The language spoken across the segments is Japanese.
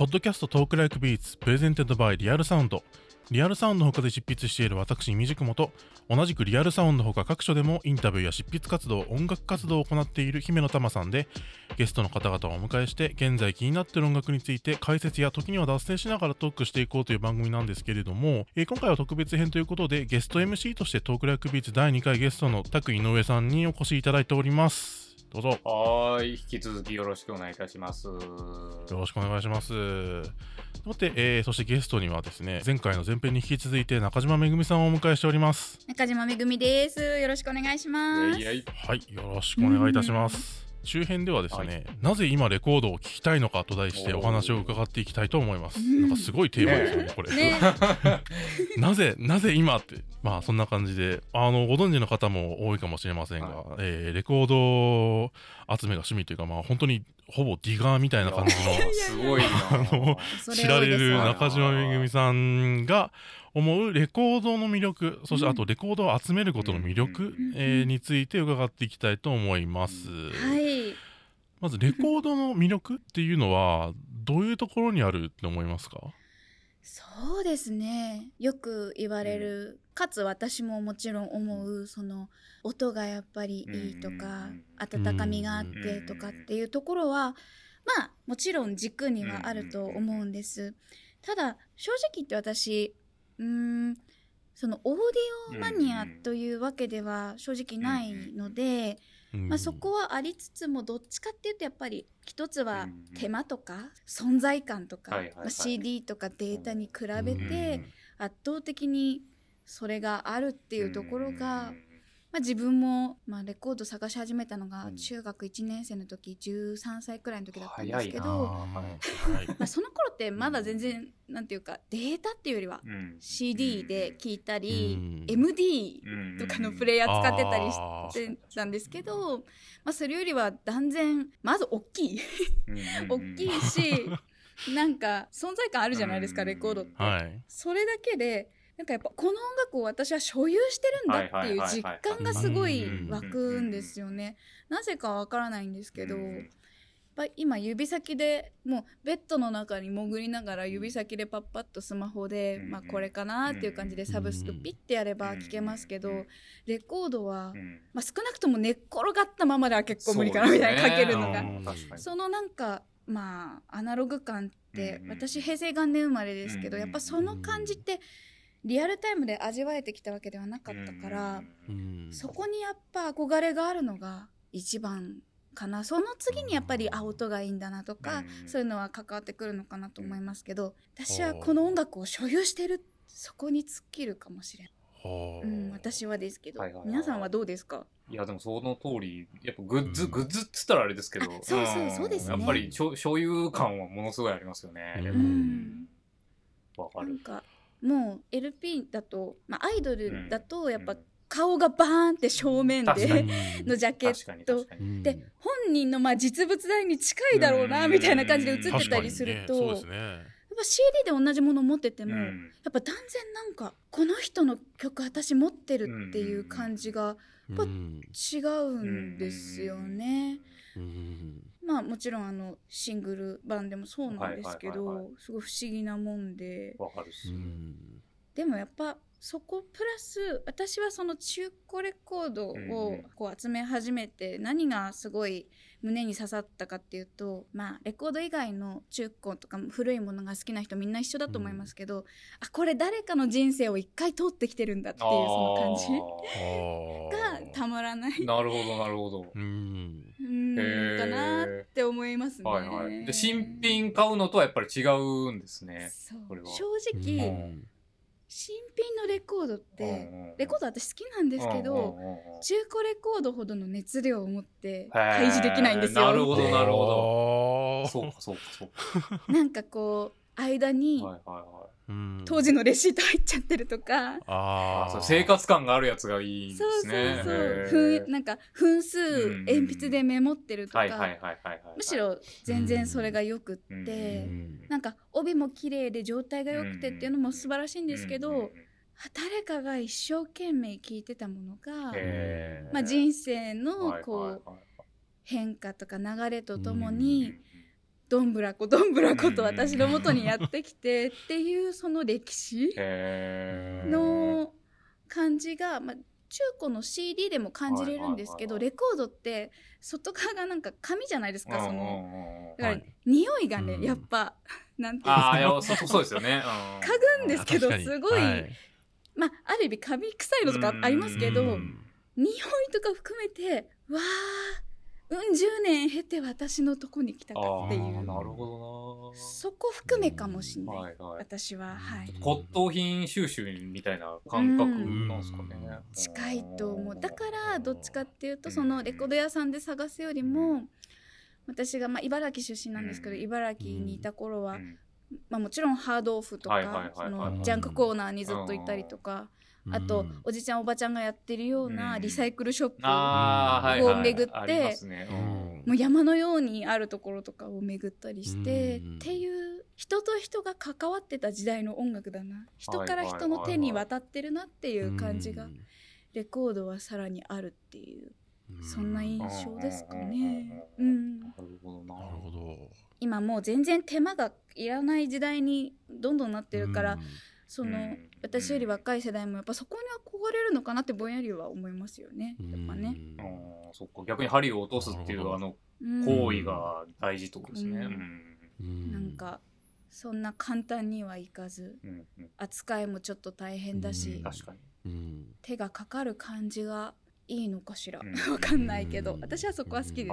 ポッドキャスト Talk Like Beats Presented by Real Sound Real Sound 他で執筆している私、 imdkm と、同じく Real Sound ほか各所でもインタビューや執筆活動、音楽活動を行っている姫乃たまさんで、ゲストの方々をお迎えして、現在気になっている音楽について解説や時には脱線しながらトークしていこうという番組なんですけれども、えー、今回は特別編ということで、ゲスト MC として Talk Like Beats 第2回ゲストの TAKU INOUE さんにお越しいただいております。どうぞ。はい、引き続きよろしくお願いいたします。よろしくお願いします。さて、えー、そしてゲストにはですね、前回の前編に引き続いて中島めぐみさんをお迎えしております。中島めぐみです。よろしくお願いします。はい、よろしくお願いいたします。周辺ではですね、はい、なぜ今レコードを聴きたいのかと題してお話を伺っていきたいと思います。なんかすごいテーマですよね、これ。ね、なぜ、なぜ今って、まあそんな感じで、あの、ご存知の方も多いかもしれませんが、はい、えー、レコード集めが趣味というか、まあ本当にほぼディガーみたいな感じの、すごいあの、知られる中島めぐみさんが、思うレコードの魅力、そしてあとレコードを集めることの魅力、えー、について伺っていきたいと思います。はい。まずレコードの魅力っていうのはどういうところにあるって思いますか？そうですね。よく言われる、かつ私ももちろん思うその音がやっぱりいいとか、温かみがあってとかっていうところはまあもちろん軸にはあると思うんです。ただ正直言って私うんそのオーディオマニアというわけでは正直ないので、まあ、そこはありつつもどっちかっていうとやっぱり一つは手間とか存在感とか、まあ、CD とかデータに比べて圧倒的にそれがあるっていうところがまあ、自分も、まあ、レコード探し始めたのが中学1年生の時、うん、13歳くらいの時だったんですけど、まあ、その頃ってまだ全然なんていうかデータっていうよりは CD で聴いたり、うん、MD とかのプレイヤー使ってたりしてたんですけど、まあ、それよりは断然まず大きい。大きいしなんか存在感あるじゃないですかレコードって。はい、それだけでなんかやっぱこの音楽を私は所有してるんだっていう実感がすごい湧くんですよね。なぜかわからないんですけど、やっぱ今指先でもうベッドの中に潜りながら指先でパッパッとスマホで、まあこれかなっていう感じでサブスクピッてやれば聴けますけど、レコードは、まあ少なくとも寝っ転がったままでは結構無理かなみたいなかけるのが。そのなんかまあアナログ感って私平成元年生まれですけどやっぱその感じってリアルタイムで味わえてきたわけではなかったから、そこにやっぱ憧れがあるのが一番かな。その次にやっぱりあ音がいいんだなとか、そういうのは関わってくるのかなと思いますけど私はこの音楽を所有してるそこに尽きるかもしれない。う。ん、私はですけど、はいはいはい、皆さんはどうですか？いやでもその通りやっぱグッズ、うん、グッズっつったらあれですけどそうそうそうですね。やっぱり所有感はものすごいありますよね。うん、わかる。なんかもう LP だと、まあ、アイドルだとやっぱ顔がバーンって正面でのジャケット。で本人のまあ実物大に近いだろうなみたいな感じで映ってたりすると。やっぱ CD で同じもの持ってても、やっぱ断然なんかこの人の曲私持ってるっていう感じがやっぱ違うんですよね。まあもちろんあのシングル版でもそうなんですけど、すごい不思議なもんで。わかるし、でもやっぱそこプラス私はその中古レコードをこう集め始めて何がすごい胸に刺さったかっていうとまあレコード以外の中古とか古いものが好きな人みんな一緒だと思いますけど、うん、あこれ誰かの人生を一回通ってきてるんだっていうその感じ。がたまらない。なるほどなるほど。うんかなって思いますね。はいはい、で新品買うのとはやっぱり違うんですね。正直、うん新品のレコードってレコード私好きなんですけど中古レコードほどの熱量を持って開示できないんですよ。なるほどなるほど。そうかそうかそうか。なんかこう間に、はいはいはい当時のレシート入っちゃってるとか。ああ生活感があるやつがいいですね。そうそうそう。なんか分数鉛筆でメモってるとか。むしろ全然それがよくって。なんか帯も綺麗で状態が良くてっていうのも素晴らしいんですけど誰かが一生懸命聞いてたものが、まあ、人生のこう変化とか流れとともにどんぶらこどんぶらこと私のもとにやってきてっていうその歴史の感じが、まあ、中古の CD でも感じれるんですけど、レコードって外側がなんか紙じゃないですか、そのだから、はい匂いがね、うん。やっぱなんていうんですか。ああいやそうそうですよね。嗅ぐんですけどすごいはい。まあある意味紙臭いのとかありますけど、うん。匂いとか含めてわあうん十年経て私のとこに来たかっていう。なるほそこ含めかもしれどな。ない、はいはい。私ははい。骨董品収集みたいな感覚なんですかね。うん。近いと思う。だからどっちかっていうとうん。そのレコード屋さんで探すよりも私がまあ茨城出身なんですけどうん。茨城にいた頃はうん。まあもちろんハードオフとはいはいはいかそはい。のジャンクコーナーにずっと行ったりとかあとうんおじちゃんおばちゃんがやってるようなうん。リサイクルショップ。を巡ってもう山のようにあるところとかを巡ったりしてうん。っていう人と人が関わってた時代の音楽だな。人から人の手に渡ってるなっていう感じがレコードはさらにあるっていううん。そんな印象ですかね。ううん。ん、なるほどな。なるほど。今もう全然手間がいらない時代にどんどんなってるから、うんその、うん。私より若い世代もやっぱそこに憧れるのかなってぼんやりは思いますよね。やっぱね。あーそっか。逆に針を落とすっていうあのうん。行為が大事ってことですね。うん。うん。うん。なんかそんな簡単にはいかずうんうん。扱いもちょっと大変だし、うん。確かに。うん。手がかかる感じがいいのかしら、うん。わかんないけど。うん。私はそこは好きですね。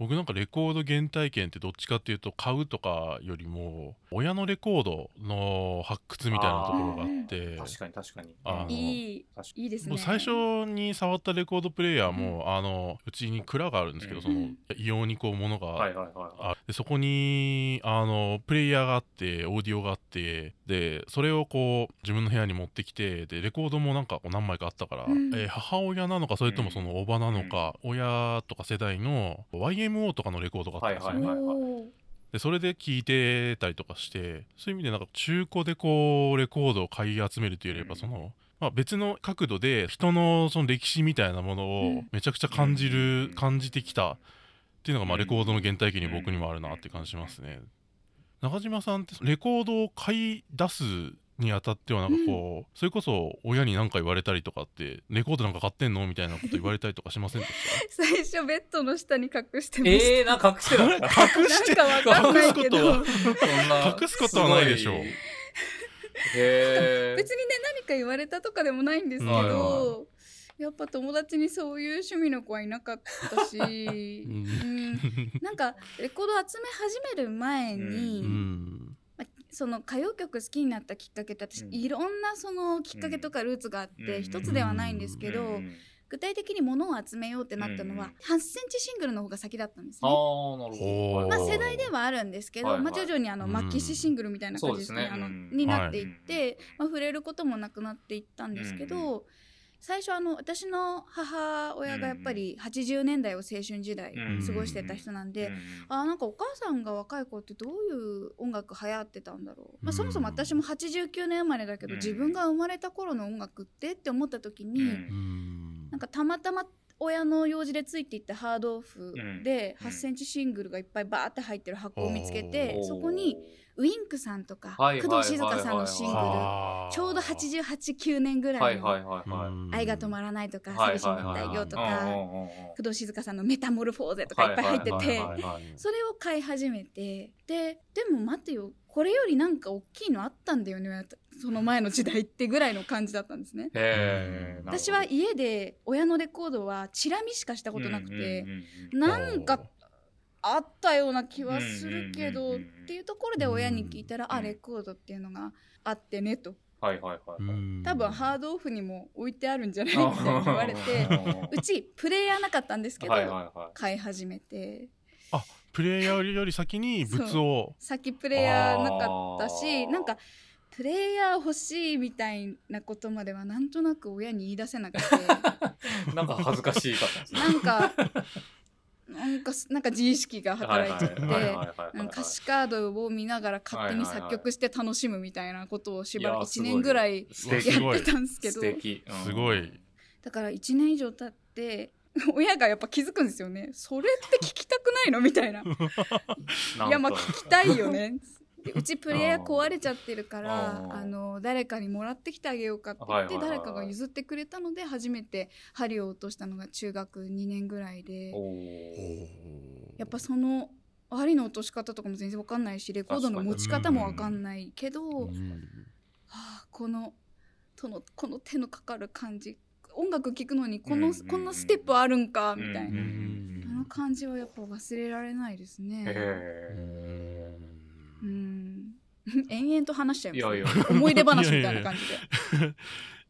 僕なんかレコード原体験ってどっちかっていうと買うとかよりも親のレコードの発掘みたいなところがあってい。確かに確かに。あのいいいいですね。僕最初に触ったレコードプレイヤーも、あのうちに蔵があるんですけど、うん。その異様にこうものが、はいはいはいはあでそこにあのプレイヤーがあってオーディオがあってでそれをこう自分の部屋に持ってきてでレコードもなんかこう何枚かあったから、うん。えー母親なのかそれともそのおばなのか、親とか世代の YMO とかのレコードがあったんですよ。ね。でそれで聴いてたりとかしてそういう意味でなんか中古でこうレコードを買い集めるというよりはうん。その、まあ、別の角度で人のその歴史みたいなものうをん。めちゃくちゃ感じる、うん感じてきたっていうのがまあうんレコードの原体験に僕にもあるなって感じしますね。中島さんってレコードを買い出すにあたってはなんかこう、それこそ親に何か言われたりとかってレコードなんか買ってんの？みたいなこと言われたりとかしませんでし最初ベッドの下に隠してましえー、なんか隠してた。隠してなんかわかんないけど。隠すことはそんな隠すことはないでしょう。別にね何か言われたとかでもないんですけど、はいはやっぱ友達にそういう趣味の子はいなかったし、うん。なんかレコード集め始める前に、うん。まあその歌謡曲好きになったきっかけって私、うん。いろんなそのきっかけとかルーツがあって、うん。一つではないんですけど、うん。具体的に物を集めようってなったのは、うん。8センチシングルの方が先だったんですああね。なるほほう。ど。まあ、世代ではあるんですけど、はいはい。まあ、徐々にあのうん。マキシシングルみたいな感じですね,、あのになっていって、はいまあ、触れることもなくなっていったんですけど、うん最初あの私の母親がやっぱり80年代を青春時代うん過ごしてた人なんで、うんあーなんかお母さんが若い子ってどういう音楽流行ってたんだろう、まあ、うん。そもそも私も89年生まれだけど、うん。自分が生まれた頃の音楽ってって思った時に、なんかたまたま親の用事でついていったハードオフでうん。8センチシングルがいっぱいバーって入ってる箱を見つけて、そこにウインクさんとか工藤静香さんのシングルはあちょうど889年ぐらはいいのはいはいはい。「愛が止まらない」とか「はい寂しい熱帯魚」とか工藤静香さんの「メタモルフォーゼ」とかいっぱい入っててそれを買い始めてででも待てよ。これよりなんか大きいのあったんだよねその前の時代ってぐらいの感じだったんですね。私は家で親のレコードはチラ見しかしたことなくて、なんかあったような気はするけど、うんうんうんうんっていうところで親に聞いたら、うんあレコードっていうのがあってねと。はいはいはいはい。多分ハードオフにも置いてあるんじゃない？みたいに言われて うちプレイヤーなかったんですけど、はいはいはい。買い始めて。プレイヤーより先に物を。先プレイヤーなかったしなんかプレイヤー欲しいみたいなことまではなんとなく親に言い出せなくて。なんか恥ずかしいかったですね。なんかなんかなんか自意識が働いちゃって。歌詞カードを見ながら勝手に作曲して楽しむみたいなことをしばらく1いやすごい。年ぐらい素やってたんですけど。すごい。だから1年以上経って親がやっぱ気づくんですよね。それって聞きたくないの？みたいな。いやまあ聞きたいよねでうちプレイヤー壊れちゃってるからあの誰かにもらってきてあげようかって言って誰かが譲ってくれたので初めて針を落としたのが中学2年ぐらいで。やっぱその針の落とし方とかも全然わかんないしレコードの持ち方もわかんないけど、はあ、このとのこの手のかかる感じ音楽聴くのにこの、うんうんうんこんなステップあるんかみたいな、うんうんあの感じはやっぱ忘れられないですね。へうん。延々と話しちゃいます、ね、いやいや。思い出話みたいな感じで。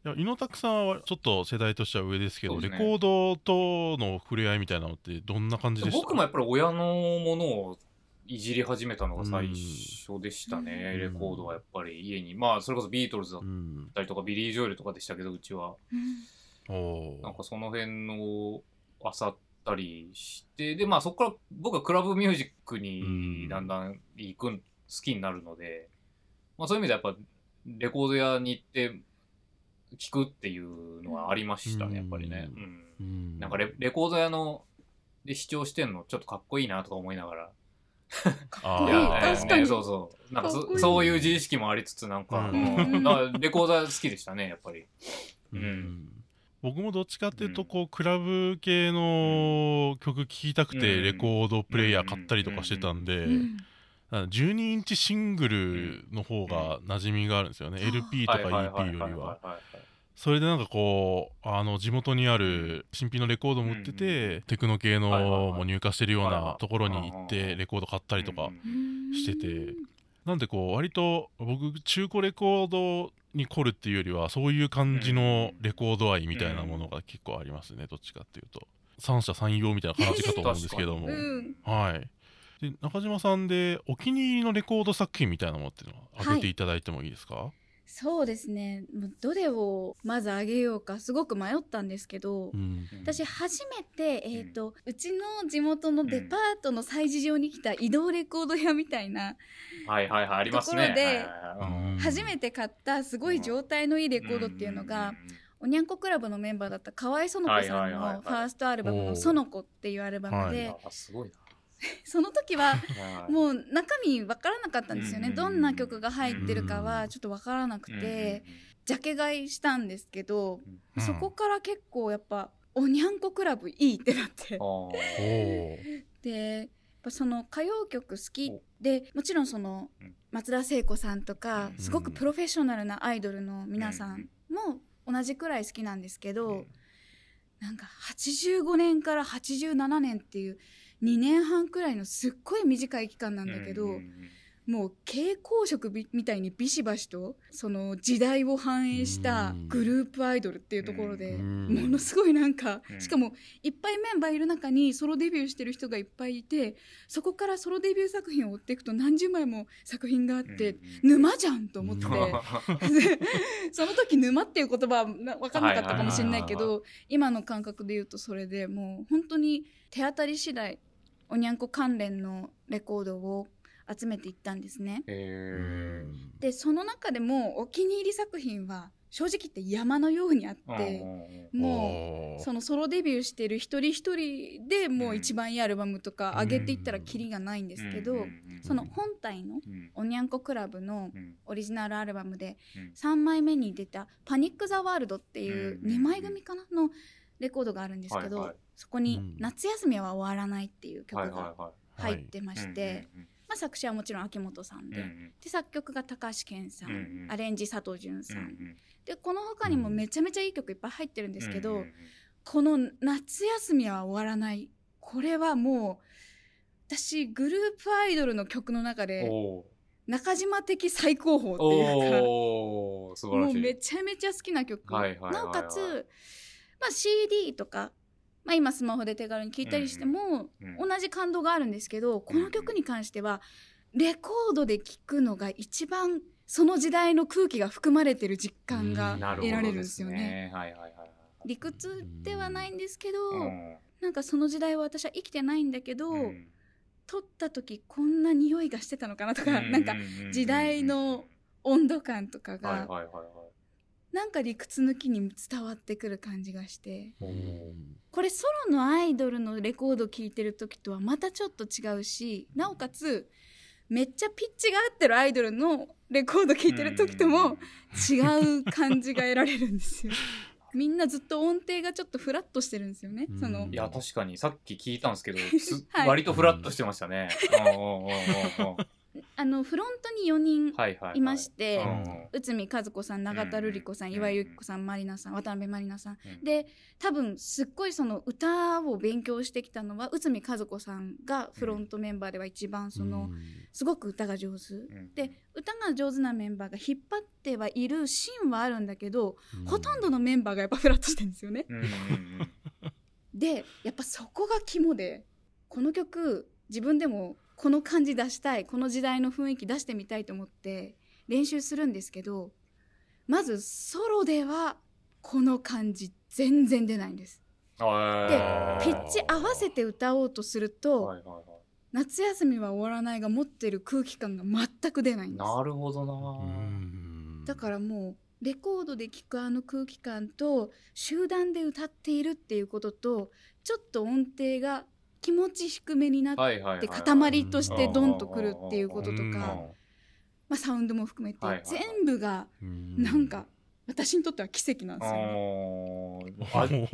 いや猪拓さんはちょっと世代としては上ですけど、ね。レコードとの触れ合いみたいなのってどんな感じでした？僕もやっぱり親のものをいじり始めたのが最初でしたね、うん。レコードはやっぱり。家にまあそれこそビートルズだっうん。たりとかビリー・ジョエルとかでしたけどうちは。おー。なんかその辺のあさったりしてでまあそこから僕はクラブミュージックうん。にだんだん行くん好きになるので、まあ、そういう意味ではやっぱレコード屋に行って聴くっていうのはありましたねやっぱりね、ううん。うん。なんかレレコード屋ので視聴してんのちょっとかっこいいなとか思いながら。こいい。確かに。ねそうそう。なんかそういう自意識もありつつなんか、うん。うん だからレコード屋好きでしたねやっぱり。うん。僕もどっちかっていうとうん。こうクラブ系の曲聴きたくてうん。レコードプレイヤー買ったりとかしてたんで12インチシングルの方が馴染みがあるんですよね。うん LP とか EP よりは。それでなんかこうあの地元にある新品のレコードも売っててテクノ系のも入荷してるようないところに行ってレコード買ったりとかうん。してて。なんでこう割と僕中古レコードに凝るっていうよりはそういう感じのレコード愛みたいなものが結構ありますね。どっちかっていうと。三者三様みたいな感じかと思うんですけども。うん。はいで中島さんでお気に入りのレコード作品みたいなものっていうのを挙げていただいてもいいですか、そうですね。どれをまずあげようかすごく迷ったんですけど、うん。私初めて、えーとうちの地元のデパートの催事場に来た移動レコード屋みたいな、はいはいはいありますね。ところではいはいはい。うん初めて買ったすごい状態のいいレコードっていうのが、おにゃんこクラブのメンバーだった河合園子さんはいはいはいはい。のファーストアルバムの「おー園子」っていうアルバムはで、その時ははい。もう中身分からなかったんですよね、うんどんな曲が入ってるかはちょっと分からなくて、ジャケ買いしたんですけど、うん。そこから結構やっぱ「おにゃんこクラブいい」ってなって。でやっぱその歌謡曲好きでもちろんそのうん。松田聖子さんとかうん。すごくプロフェッショナルなアイドルの皆さんも同じくらい好きなんですけど、なんか85年から87年っていう2年半くらいのすっごい短い期間なんだけど、うんうんうんもう蛍光色びみたいにビシバシとその時代を反映したグループアイドルっていうところでうんものすごいなんかうん。しかもいっぱいメンバーいる中にソロデビューしてる人がいっぱいいてそこからソロデビュー作品を追っていくと何十枚も作品があって沼じゃんと思って。う んその時沼っていう言葉はな分かんなかったかもしれないけど今の感覚で言うとそれでもう本当に手当たり次第おにゃんこ関連のレコードを集めていったんですね。へでその中でもお気に入り作品は正直言って山のようにあっー。てもうそのソロデビューしてる一人一人でもう一番いいアルバムとか上げていったらキリがないんですけどその本体のうん。おにゃんこクラブのうん。オリジナルアルバムでうん。3枚目に出た「パニック・ザ・ワールド」っていううん。2枚組かなのレコードがあるんですけど、はいはいそこにうん「夏休みは終わらない」っていう曲が入ってまい。して、まあ、作詞はもちろん秋元さんで,、うんうん。で作曲が高橋健さん、うんうん。アレンジ佐藤潤さん、うんうん。でこの他にもめちゃめちゃいい曲いっぱい入ってるんですけど、うんうんうんこの「夏休みは終わらない」これはもう私グループアイドルの曲の中でお中島的最高峰ってーいうか。もうめちゃめちゃ好きな曲、はいはいはいはいなおかつ、まあ、CD とか、まあ、今スマホで手軽に聴いたりしても、うん同じ感動があるんですけどこの曲に関してはレコードで聴くのが一番その時代の空気が含まれてる実感が得られるんでですよね。理屈ではないんですけど、うん。なんかその時代は私は生きてないんだけど、うん。撮った時こんな匂いがしてたのかなとか、うなんか時代の温度感とかが、はいはいはいはいなんか理屈抜きに伝わってくる感じがしてうんこれソロのアイドルのレコード聴いてる時とはまたちょっと違うしなおかつめっちゃピッチが合ってるアイドルのレコード聴いてる時とも違う感じが得られるんですよ。みんなずっと音程がちょっとフラットしてるんですよね。そのいや確かにさっき聞いたんですけど、す はい割とフラットしてましたね。うんうんうんうんうんあのフロントに4人はいましてうん。内海和子さん永田瑠璃子さん、うん。岩井由紀子さんまりなさん渡辺まりなさん。うん。で多分すっごいその歌を勉強してきたのは内海和子さんがフロントメンバーでは一番その、すごく歌が上手、うん。で歌が上手なメンバーが引っ張ってはいるシーンはあるんだけど、ほとんどのメンバーがやっぱフラットしてるんですよね。うんうんうん。でやっぱそこが肝でこの曲自分でもこの感じ出したいこの時代の雰囲気出してみたいと思って練習するんですけどまずソロではこの感じ全然出ないんです。あーピッチ合わせて歌おうとすると、はいはいはい夏休みは終わらないが持ってる空気感が全く出ないんです。なるほどな。だからもうレコードで聴くあの空気感と集団で歌っているっていうこととちょっと音程が気持ち低めになって。塊としてドンとくるっていうこととか、うんまあ、サウンドも含めて全部がなんか私にとっては奇跡なんですよね、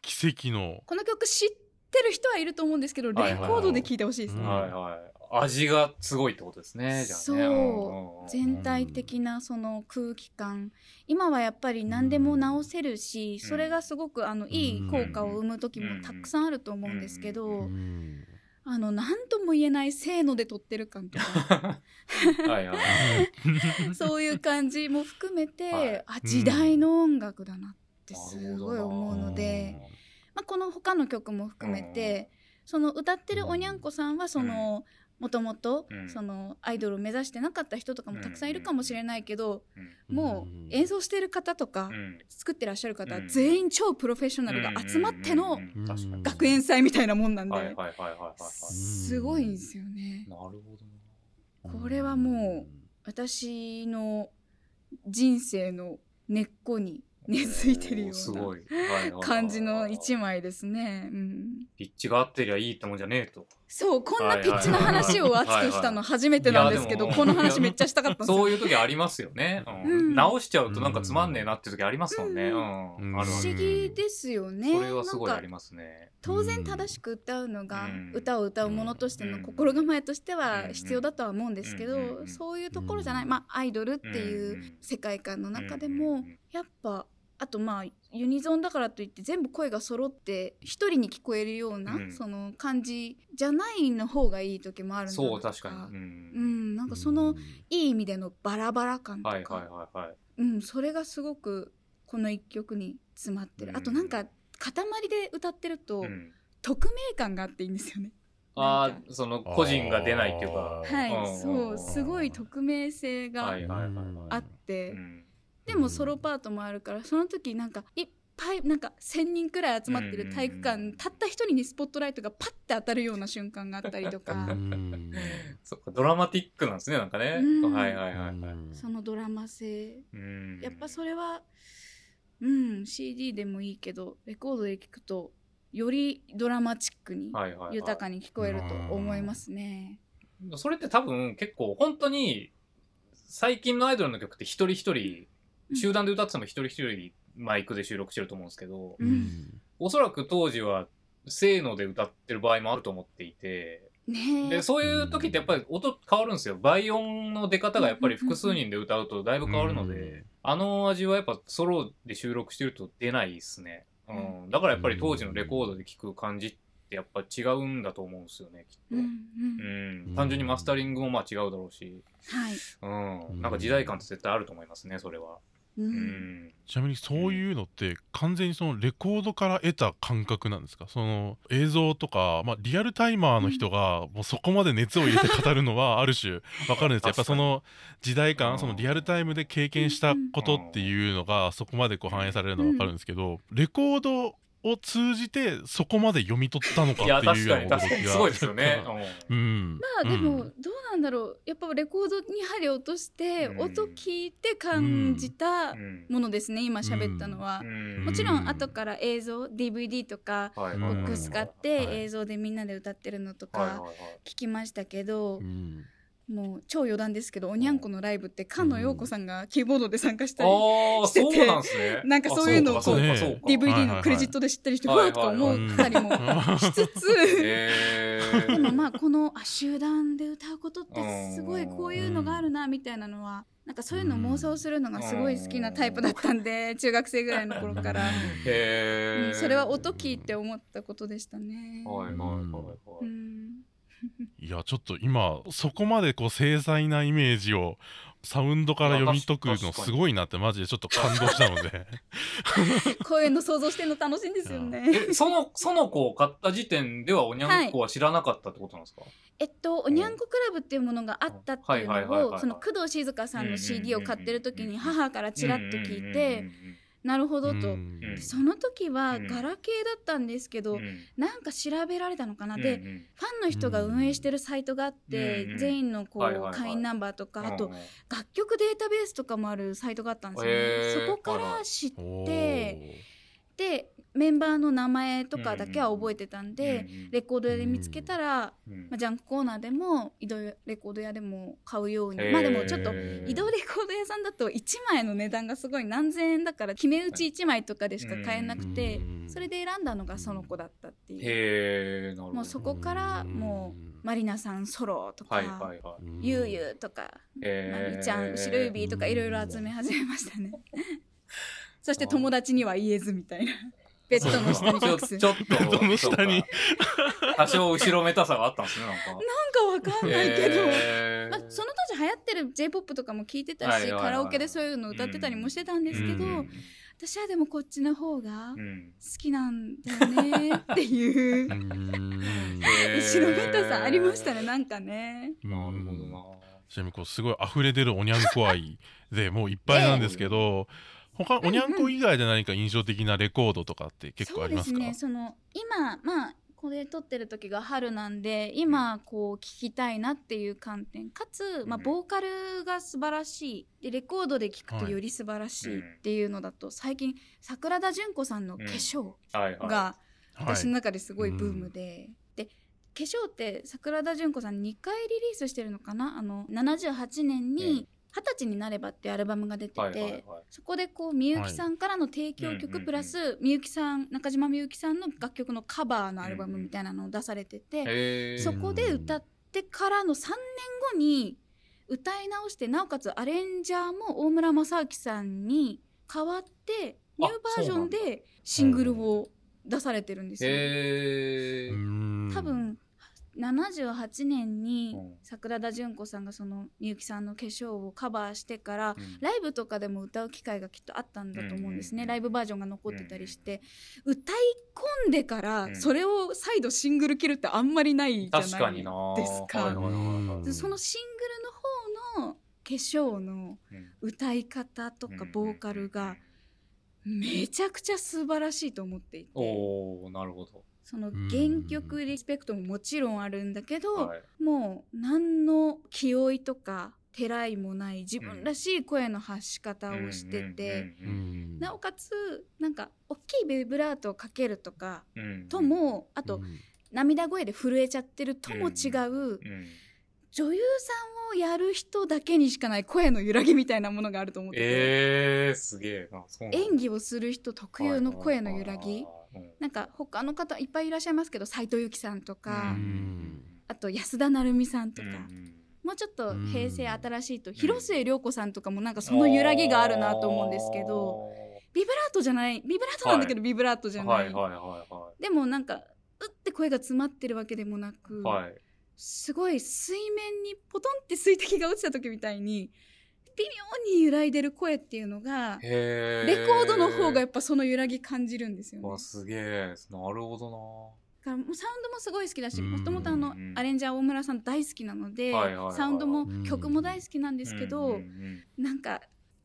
奇跡の。この曲知ってる人はいると思うんですけどレコードで聴いてほしいですね、うん。はいはい。味がすごいってことですね。じゃあね。そうんうんうん。全体的なその空気感。今はやっぱり何でも直せるし、うん。それがすごくあのいい効果を生む時もたくさんあると思うんですけど、うんあの何とも言えないせーので撮ってる感とか。そういう感じも含めて、はい。あ時代の音楽だなってすごい思うので、まあ、この他の曲も含めて、その歌ってるおにゃんこさんはその、もともとアイドルを目指してなかった人とかもたくさんいるかもしれないけど、うん。もう演奏してる方とか、うん。作ってらっしゃる方はうん。全員超プロフェッショナルが集まっての学園祭みたいなもんなんで。すごいんですよね。なるほどな。これはも私の人生の根っこに根付いてるような感じの一枚ですね。うん、ピッチが合ってりゃいいってもんじゃねえと。そうこんなピッチの話を熱くしたの初めてなんですけどいやでも。この話めっちゃしたかった。そういう時ありますよね。うん。うん。直しちゃうとなんかつまんねえなって時ありますもんね。不思議ですよね。それはすごいなんかありますね。当然正しく歌うのが、うん。歌を歌うものとしてのうん。心構えとしてはうん。必要だとは思うんですけど、うん。そういうところじゃない、うんまあアイドルっていううん。世界観の中でも、やっぱあとまあユニゾンだからといって全部声が揃って一人に聞こえるような、うん。その感じじゃないの方がいい時もあるんだそう確かに。う。うん。ん、なんかそのいい意味でのバラバラ感とか、はいはいはいはい。うん、それがすごくこの一曲に詰まってる、うん。あとなんか塊で歌ってると、うん。匿名感があっていいんですよね。あその個人が出ないっていうか。はい、うん。そう。すごい匿名性がはいはいはいはい。あって、うんでもソロパートもあるからその時なんかいっぱいなんか1,000人くらい集まってる体育館、うんたった一人にスポットライトがパッて当たるような瞬間があったりとか。そっか、ドラマティックなんですね、なんかね。うん。はいはいはいはい。そのドラマ性。うん。やっぱそれはうん CD でもいいけどレコードで聴くとよりドラマチックにはいはいはい。豊かに聞こえると思いますね。それって多分結構本当に最近のアイドルの曲って一人一人うん集団で歌ってても一人一人マイクで収録してると思うんですけど、うん。おそらく当時はせーので歌ってる場合もあると思っていてねえ。でそういう時ってやっぱり音変わるんですよ。倍音の出方がやっぱり複数人で歌うとだいぶ変わるので、うん。あの味はやっぱソロで収録してると出ないですね、うん、だからやっぱり当時のレコードで聴く感じってやっぱ違うんだと思うんですよねきっと。うんうん。うん、単純にマスタリングもまあ違うだろうし、はい。うん、なんか時代感って絶対あると思いますね、それは。ううん。ん。ちなみにそういうのって完全にそのレコードから得た感覚なんですか？その映像とか、まあ、リアルタイマーの人がもうそこまで熱を入れて語るのはある種わかるんですよ。やっぱその時代うん。感そのリアルタイムで経験したことっていうのがそこまでこう反映されるのはわかるんですけどレコードを通じてそこまで読み取ったのかいやっていうような確かに確か驚きがにすごいですよね。うん。まあでも、うん。どうなんだろう。やっぱレコードに針を落として、うん音聞いて感じたうん。ものですね今喋ったのは、うん。もちろん後から映像 DVD とかはいボックス買ってはい。映像でみんなで歌ってるのとか聞きましたけど、うんもう超余談ですけどおにゃんこのライブって菅野陽子さんがキーボードで参加したり、しててそうなんね。なんかそういうのをこう。DVD のクレジットで知ったりしてわはいはいはいーとか思ったりもしつつ。へでもーまあこのあ集団で歌うことってすごいこういうのがあるなみたいなのはなんかそういうのを妄想するのがすごい好きなタイプだったんで中学生ぐらいの頃から、うんそれは音聞いて思ったことでしたね。はいはいはいはい。うんいやちょっと今そこまでこう精細なイメージをサウンドから読み解くのすごいなってマジでちょっと感動したので。こういうの想像してるの楽しいんですよね。え、その、その子を買った時点ではおにゃんこは知らなかったってことなんですか？えっと、おにゃんこクラブっていうものがあったっていうはいはいはいはいはい。のをその工藤静香さんの CD を買ってる時に母からちらっと聞いうんうんてなるほどと。うん。でその時はうん。ガラケーだったんですけど、うん。うんなんか調べられたのかな、うんでファンの人が運営してるサイトがあって、うん全員のこう、はいはいはい。会員ナンバーとか、あとうん。楽曲データベースとかもあるサイトがあったんですよね、そこから知ってでメンバーの名前とかだけは覚えてたんで、うんうんレコード屋で見つけたら、うんまあ、ジャンクコーナーでも移動レコード屋でも買うようにへーまあでもちょっと移動レコード屋さんだと1枚の値段がすごい何千円だから決め打ち1枚とかでしか買えなくて、うんそれで選んだのがその子だったっていう。へえ。もうそこからもうマリナさんソロとか。ゆうゆうとか、まりちゃん後ろ指とかいろいろ集め始めましたね。そして友達には言えずみたいな。ベッドの下に隠す。ちょちょっと、ベッドの下に多少後ろめたさがあったんですね、なんか。なんかわかんないけど。へーまあ、その当時流行ってる J-POP とかも聞いてたし、はいはいはいカラオケでそういうの歌ってたりもしてたんですけど、うん私はでもこっちの方が好うんきなんだよねっていう後ろめたさありましたねなんかね。なるほどな。ちなみにこうすごい溢れ出るおにゃんこ愛でもういっぱいなんですけど、他おにゃんこ以外で何か印象的なレコードとかって結構ありますか？そうですね。その今まあこれ撮ってる時が春なんで今こう聞きたいなっていう観点かつ、まあ、うんボーカルが素晴らしい。でレコードで聞くとより素晴らしいっていうのだと、最近桜田淳子さんの化粧。がはい私の中ですごいブームで、で化粧って桜田淳子さん2回リリースしてるのかな？あの78年に「二十歳になれば」っていうアルバムが出てて、はいはいはい。そこでこうみゆきさんからの提供曲プラスみゆきさん中島みゆきさんの楽曲のカバーのアルバムみたいなのを出されてて、へーそこで歌ってからの3年後に歌い直してなおかつアレンジャーも大村雅明さんに変わってニューバージョンでシングルを出されてるんですよ。多分78年にうん。桜田淳子さんがそのみゆきさんの化粧をカバーしてからうん。ライブとかでも歌う機会がきっとあったんだと思うんですね、うんライブバージョンが残ってたりして、歌い込んでからうん。それを再度シングル切るってあんまりないじゃない。ですか。はいはいはいはいでそのシングルの方の化粧のうん。歌い方とかうん。ボーカルがめちゃくちゃ素晴らしいと思っていて。おー、なるほど。その原曲リスペクトももちろんあるんだけど、はい。もう何の気負いとかてらいもない自分らしい声の発し方をしてて、なおかつなんか大きいビブラートをかけるとかともあと、うん。涙声で震えちゃってるとも違う、うん。女優さんをやる人だけにしかない声の揺らぎみたいなものがあると思ってて、えー、すげえ。演技をする人特有の声の揺らぎ、はいはいはいなんか他の方いっぱいいらっしゃいますけど斎藤由貴さんとか、うん。あと安田成美さんとか、もうちょっと平成新しいと、ん。広末涼子さんとかもなんかその揺らぎがあるなと思うんですけどビブラートじゃないビブラートなんだけど、ビブラートじゃない、でもなんかうって声が詰まってるわけでもなく、すごい水面にポトンって水滴が落ちた時みたいに微妙に揺らいでる声っていうのがレコードの方がやっぱその揺らぎ感じるんですよね。わすげえ。なるほどだからもうサウンドもすごい好きだしうん。もともとあのうん。アレンジャー大村さん大好きなのでサウンドもうん。曲も大好きなんでなすけど、なんか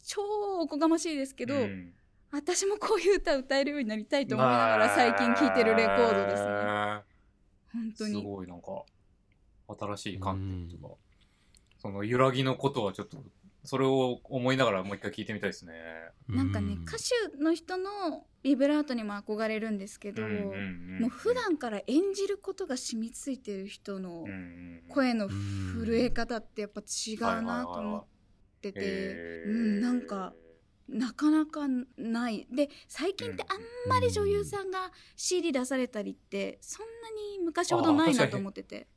超おこがましいですけど、うん。私もこういう歌歌えるようになりたいと思いながら最近聴いてるレコードですね。本当に。ごいなんか新しい観点というか、その揺らぎのことはちょっとそれを思いながらもう一回聞いてみたいですね。なんかね歌手の人のビブラートにも憧れるんですけど、うんうんうんもう普段から演じることが染みついてる人の声の震え方ってやっぱ違うなと思ってて、うん。なんかなかなかない。で最近ってあんまり女優さんが CD 出されたりってそんなに昔ほどないなと思ってて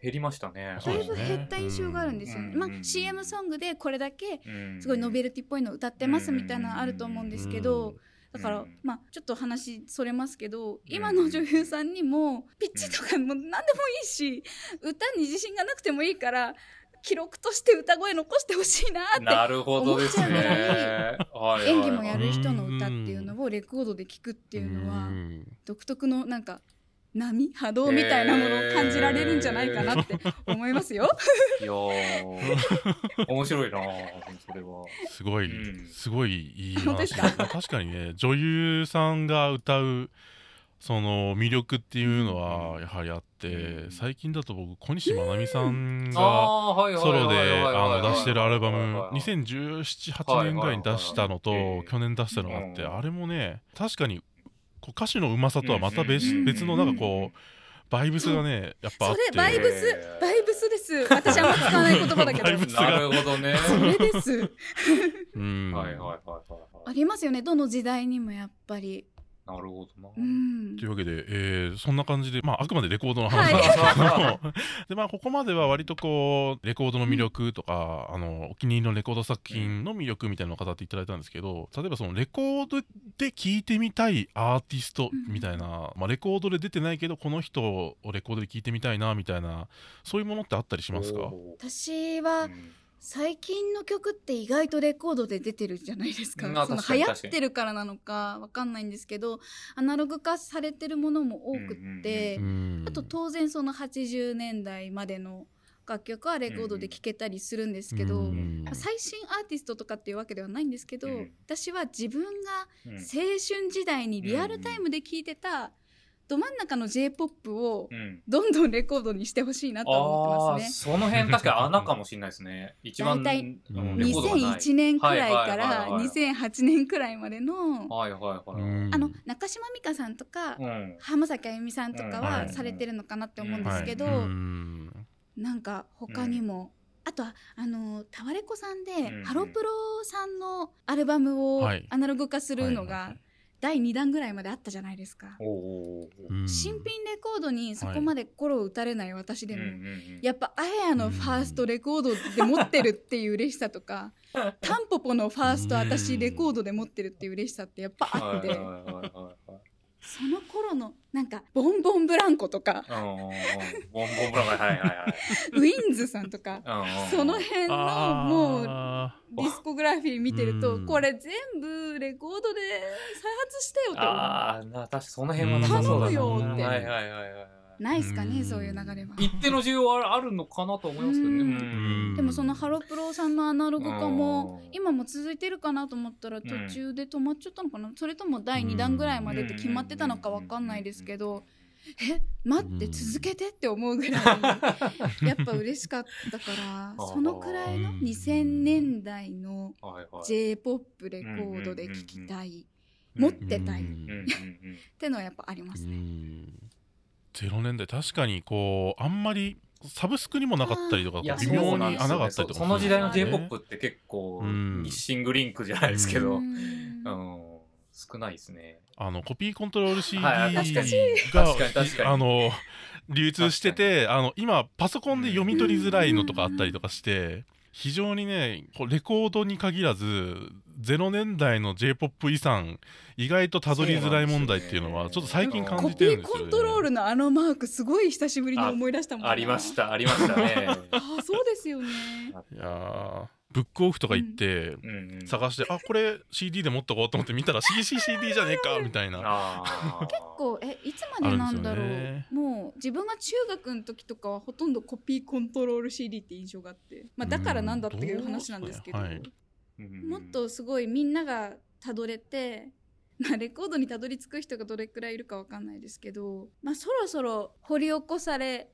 減りましたね。だいぶ減った印象があるんですよ。ね。まあうんうん。CM ソングでこれだけうんすごいノベルティっぽいの歌ってますみたいなのあると思うんですけど、だから、うんまあちょっと話それますけど、今の女優さんにもピッチとかも何でもいいし、歌に自信がなくてもいいから記録として歌声残してほしいなってなるほどですね。思っちゃうはいはい演技もやる人の歌っていうのをレコードで聞くっていうのは独特のなんか波波動みたいなものを感じられるんじゃないかなって思いますよ。いやー。面白いなそれは。すごい、うん。すごいいい本当ですか？確かにね女優さんが歌うその魅力っていうのはやはりあって、うん最近だと僕小西真奈美さんがソロであの出してるアルバムはいはいはい201718年ぐらいに出したのと去年出したのがあってうんあれもね確かにこう歌詞のうまさとはまた別うん別のなんかこうバイブスがねやっぱあってそれバイブスバイブスです。私あんま使わない言葉だけどバイブ。スがなるほどね。それです。うんはいはいはいはいはい。ありますよね。どの時代にもやっぱり。なるほどな。うん。というわけで、えーそんな感じで、まあ、あくまでレコードの話なんですけど、でまあ、ここまでは割とこうレコードの魅力とか、あのお気に入りのレコード作品の魅力みたいなのを語っていただいたんですけど例えばそのレコードで聴いてみたいアーティストみたいな、まあ、レコードで出てないけどこの人をレコードで聴いてみたいなみたいなそういうものってあったりしますか？私はうん最近の曲って意外とレコードで出てるじゃないですか。まあその流行ってるからなのかわかんないんですけど、アナログ化されてるものも多くって、うんあと当然その80年代までの楽曲はレコードで聴けたりするんですけど、最新アーティストとかっていうわけではないんですけど、うん。私は自分がうん青春時代にリアルタイムで聴いてたど真ん中の J-POP をうん。どんどんレコードにしてほしいなと思ってますね。その辺確かに穴かもしれないですね。一番大体うんレコードがない2001年くらいかはいはいらはいはい。2008年くらいまでのはいはいはい。うん。あの中島美嘉さんとかうん。浜崎あゆみさんとかうんははい。されてるのかなって思うんですけど、はい。うん。なんか他にも、あとはあのタワレコさんで、うんハロプロさんのアルバムをはい。アナログ化するのはいはいはがい第2弾ぐらいまであったじゃないですか。新品レコードにそこまで心を打たれない私でも、うんうんうん。やっぱあやのファーストレコードで持ってるっていう嬉しさとか、タンポポのファースト私レコードで持ってるっていう嬉しさってやっぱあって、その頃のなんかボンボンブランコとかボンボンブランコはいはいはいウィンズさんとかはい。その辺のもうあディスコグラフィー見てるとうんこれ全部レコードで再発してよって思うああ、な確かその辺はなさそうだな。頼むよってはいはいはいはい。ないっすかうん。ねそういう流れは。一定の需要はあるのかなと思いますけどね。でもそのハロプロさんのアナログ化もうん。今も続いてるかなと思ったら途中で止まっちゃったのかな。それとも第2弾ぐらいまでって決まってたのかわかんないですけどえ待ってうん続けてって思うぐらいやっぱ嬉しかったから そのくらいのうん2000年代のはいはい。J−POP レコードで聴きたいうん持ってたい ってのはやっぱありますうね。ん0年代確かにこうあんまりサブスクにもなかったりとか微妙に穴があったりとかその時代のするんですよ J-POP って結構うん。ミッシングリンクじゃないですけど、ううん。ん、少ないですね。あのコピーコントロール CD はいがあの流通しててあの今パソコンで読み取りづらいのとかあったりとかして非常にねこうレコードに限らず0年代の J−POP 遺産意外とたどりづらい問題っていうのはちょっと最近感コピじてるんですよね。ーコントロールのあのマークすごい久しぶりに思い出したもんなありました、ありましたね。ああそうですよね。いやーブックオフとか行って、うん。うん探してあこれ CD で持っとこうと思って見たら CCCD じゃねえかみたいな。結構えいつまでなんだろう。ね。もう自分が中学の時とかはほとんどコピーコントロール CD って印象があって、まあ、だからなんだっていう話なんですけど、うんどうですかねうん。もっとすごいみんながたどれて、まあ、レコードにたどり着く人がどれくらいいるかわかんないですけど、まあ、そろそろ掘り起こされ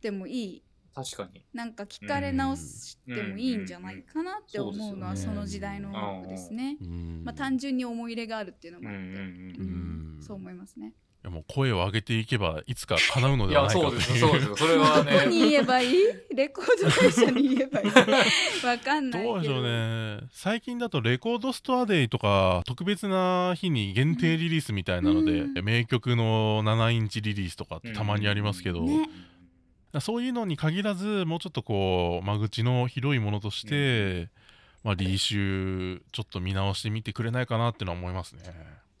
てもいい確かに。なんか聞かれ直してもいいんじゃないかなって思うのはうんその時代の音楽ですね。うんまあ、単純に思い入れがあるっていうのもあって、うんうん。うんうんそう思いますね。いやもう声を上げていけばいつか叶うのではないかとそうですよ、そうですよ。それはどこにね。言えばいい？レコード会社に言えばいい？わかんないけど。どうでしょうね。最近だとレコードストアデイとか特別な日に限定リリースみたいなので、うん。名曲の7インチリリースとかってたまにありますけど、ねそういうのに限らずもうちょっとこう間口の広いものとして、まあ、リーシュちょっと見直してみてくれないかなってのは思いますね。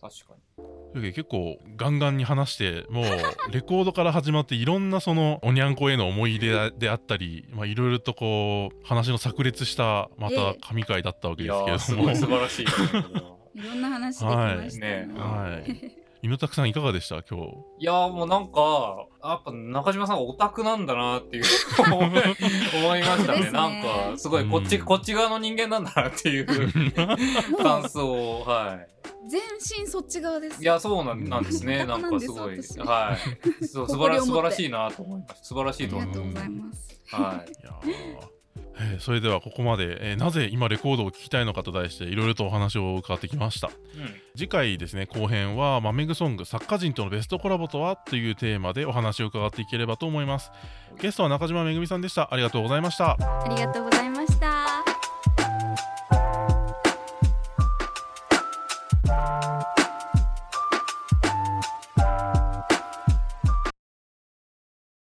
確かに。というわけで結構ガンガンに話してもう レコードから始まっていろんなそのおにゃんこへの思い入れであったりまあいろいろとこう話の炸裂したまた神回だったわけいですけやー、すれども、ごい素晴らしい いろんな話できましたね。はい。はい犬たくさんいかがでした？今日いやーもうなんか、やっぱ中島さんオタクなんだなっていう 思いましたね。ですねなんか、すごいこっち、うんこっち側の人間なんだなっていう 感想を、は全身そっち側ですい。いや、そうなん なんですね。オなんタクなんですかすごい、私はい。そう素晴ら素晴らしいなと思いました。素晴らしいありと思いまがとうございます。す。はい。いやーえーそれではここまで、えーなぜ今レコードを聴きたいのかと題していろいろとお話を伺ってきましたうん次回ですね後編は「マメグソング作家人とのベストコラボとは?」というテーマでお話を伺っていければと思いますゲストは中島めぐみさんでしたありがとうございましたありがとうございました。